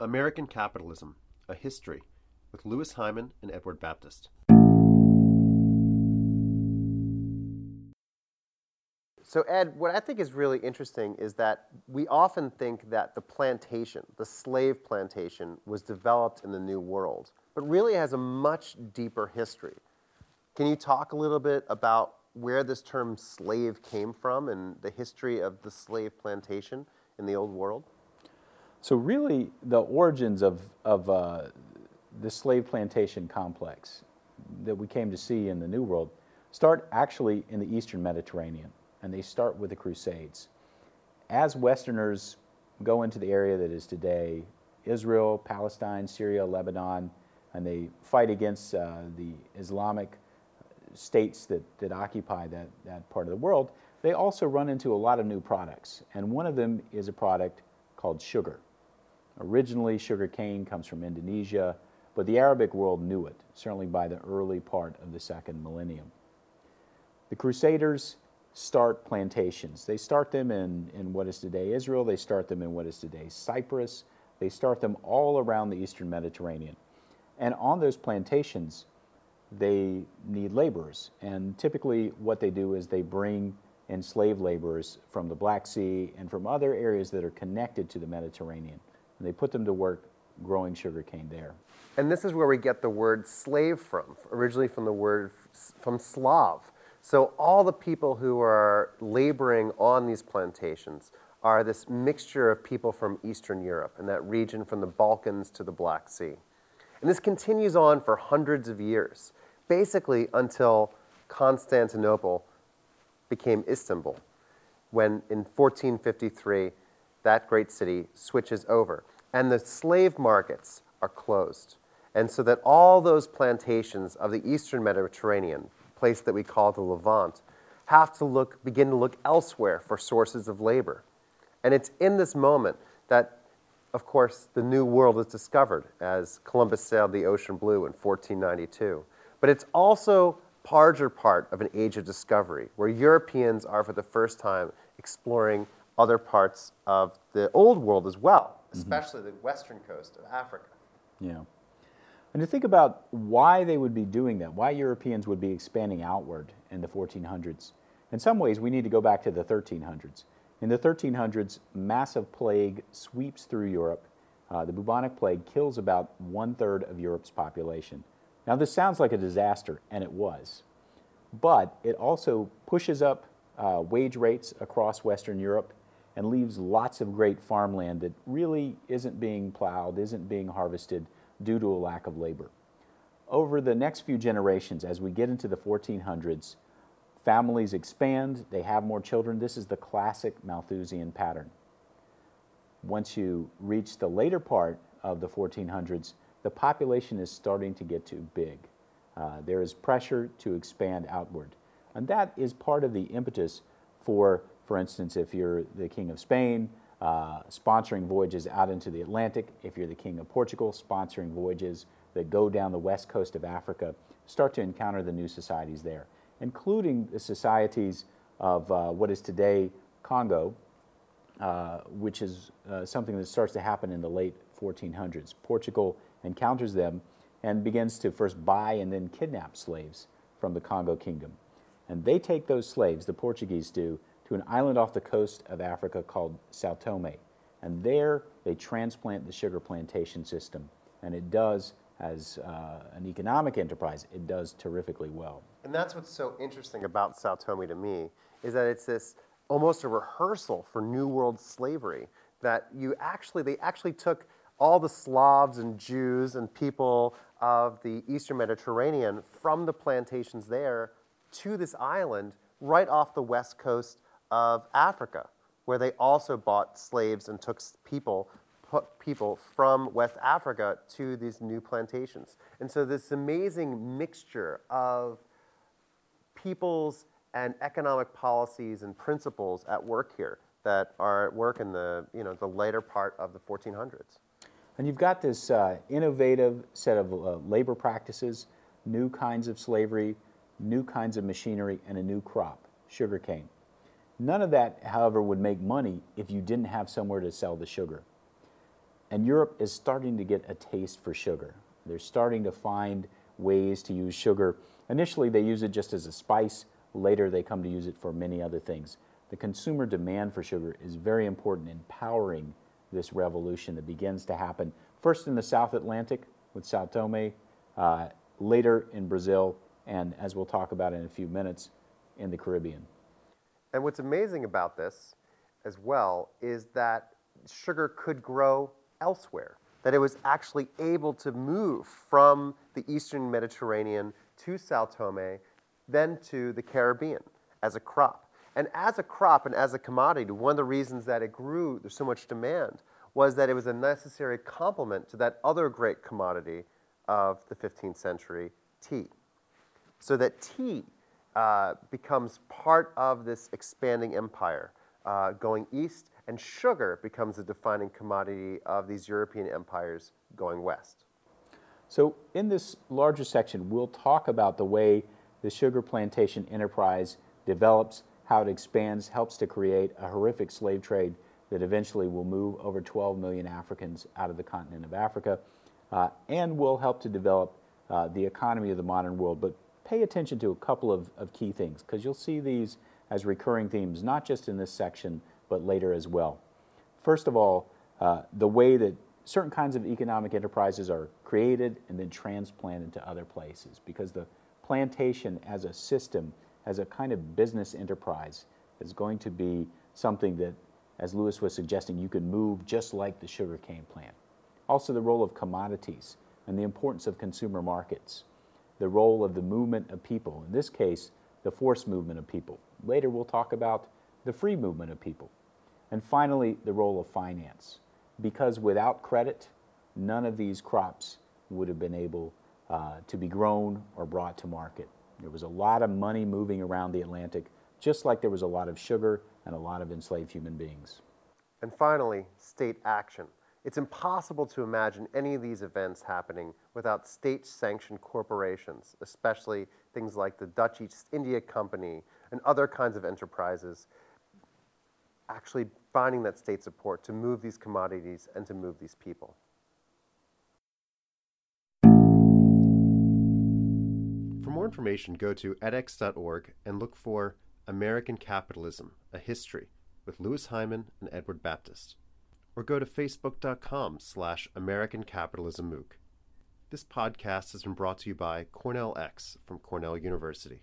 American Capitalism A History with Louis Hyman and Edward Baptist. So, Ed, what I think is really interesting is that we often think that the plantation, the slave plantation, was developed in the New World, but really has a much deeper history. Can you talk a little bit about where this term slave came from and the history of the slave plantation in the Old World? So, really, the origins of, of uh, the slave plantation complex that we came to see in the New World start actually in the Eastern Mediterranean and they start with the Crusades. As Westerners go into the area that is today Israel, Palestine, Syria, Lebanon, and they fight against uh, the Islamic states that, that occupy that, that part of the world, they also run into a lot of new products. And one of them is a product called sugar. Originally, sugar cane comes from Indonesia, but the Arabic world knew it, certainly by the early part of the second millennium. The Crusaders start plantations. They start them in, in what is today Israel, they start them in what is today Cyprus, they start them all around the eastern Mediterranean. And on those plantations, they need laborers. And typically, what they do is they bring enslaved laborers from the Black Sea and from other areas that are connected to the Mediterranean. And they put them to work growing sugarcane there. And this is where we get the word slave from, originally from the word from Slav, so all the people who are laboring on these plantations are this mixture of people from Eastern Europe and that region from the Balkans to the Black Sea. And this continues on for hundreds of years, basically until Constantinople became Istanbul, when in 1453 that great city switches over and the slave markets are closed. And so that all those plantations of the Eastern Mediterranean, place that we call the Levant, have to look, begin to look elsewhere for sources of labor. And it's in this moment that, of course, the New World is discovered as Columbus sailed the ocean blue in 1492. But it's also larger part of an age of discovery where Europeans are for the first time exploring other parts of the old world as well, mm-hmm. especially mm-hmm. the western coast of Africa. Yeah. And to think about why they would be doing that, why Europeans would be expanding outward in the 1400s. In some ways, we need to go back to the 1300s. In the 1300s, massive plague sweeps through Europe. Uh, the bubonic plague kills about one third of Europe's population. Now, this sounds like a disaster, and it was. But it also pushes up uh, wage rates across Western Europe and leaves lots of great farmland that really isn't being plowed, isn't being harvested due to a lack of labor. Over the next few generations, as we get into the 1400s, families expand, they have more children. This is the classic Malthusian pattern. Once you reach the later part of the 1400s, the population is starting to get too big. Uh, there is pressure to expand outward. And that is part of the impetus for, for instance, if you're the King of Spain, uh, sponsoring voyages out into the Atlantic. If you're the King of Portugal, sponsoring voyages that go down the west coast of Africa, start to encounter the new societies there, including the societies of uh, what is today Congo, uh, which is uh, something that starts to happen in the late 1400s. Portugal encounters them and begins to first buy and then kidnap slaves from the Congo kingdom. And they take those slaves, the Portuguese do, to an island off the coast of Africa called Sao Tome. And there they transplant the sugar plantation system. And it does, as uh, an economic enterprise, it does terrifically well. And that's what's so interesting about Sao Tome to me, is that it's this almost a rehearsal for New World slavery. That you actually, they actually took all the Slavs and Jews and people of the Eastern Mediterranean from the plantations there to this island right off the west coast of Africa, where they also bought slaves and took people, people from West Africa to these new plantations. And so this amazing mixture of peoples and economic policies and principles at work here that are at work in the, you know, the later part of the 1400s. And you've got this uh, innovative set of uh, labor practices, new kinds of slavery, new kinds of machinery, and a new crop, sugarcane. None of that, however, would make money if you didn't have somewhere to sell the sugar. and Europe is starting to get a taste for sugar. They're starting to find ways to use sugar. Initially, they use it just as a spice. Later, they come to use it for many other things. The consumer demand for sugar is very important in powering this revolution that begins to happen first in the South Atlantic with Sao Tome, uh, later in Brazil, and as we'll talk about in a few minutes, in the Caribbean. And what's amazing about this as well is that sugar could grow elsewhere, that it was actually able to move from the eastern Mediterranean to Sao Tome, then to the Caribbean as a crop. And as a crop and as a commodity, one of the reasons that it grew, there's so much demand, was that it was a necessary complement to that other great commodity of the 15th century, tea. So that tea uh, becomes part of this expanding empire uh, going east, and sugar becomes the defining commodity of these European empires going west. So, in this larger section, we'll talk about the way the sugar plantation enterprise develops, how it expands, helps to create a horrific slave trade that eventually will move over 12 million Africans out of the continent of Africa, uh, and will help to develop uh, the economy of the modern world. But pay attention to a couple of, of key things, because you'll see these as recurring themes, not just in this section, but later as well. First of all, uh, the way that certain kinds of economic enterprises are created and then transplanted to other places, because the plantation as a system, as a kind of business enterprise, is going to be something that as Louis was suggesting, you can move just like the sugarcane plant. Also, the role of commodities and the importance of consumer markets, the role of the movement of people, in this case, the forced movement of people. Later, we'll talk about the free movement of people. And finally, the role of finance, because without credit, none of these crops would have been able uh, to be grown or brought to market. There was a lot of money moving around the Atlantic, just like there was a lot of sugar and a lot of enslaved human beings. And finally, state action. It's impossible to imagine any of these events happening without state sanctioned corporations, especially things like the Dutch East India Company and other kinds of enterprises, actually finding that state support to move these commodities and to move these people. For more information, go to edX.org and look for American Capitalism, A History with Louis Hyman and Edward Baptist. Or go to facebook.com slash American Capitalism MOOC. This podcast has been brought to you by Cornell X from Cornell University.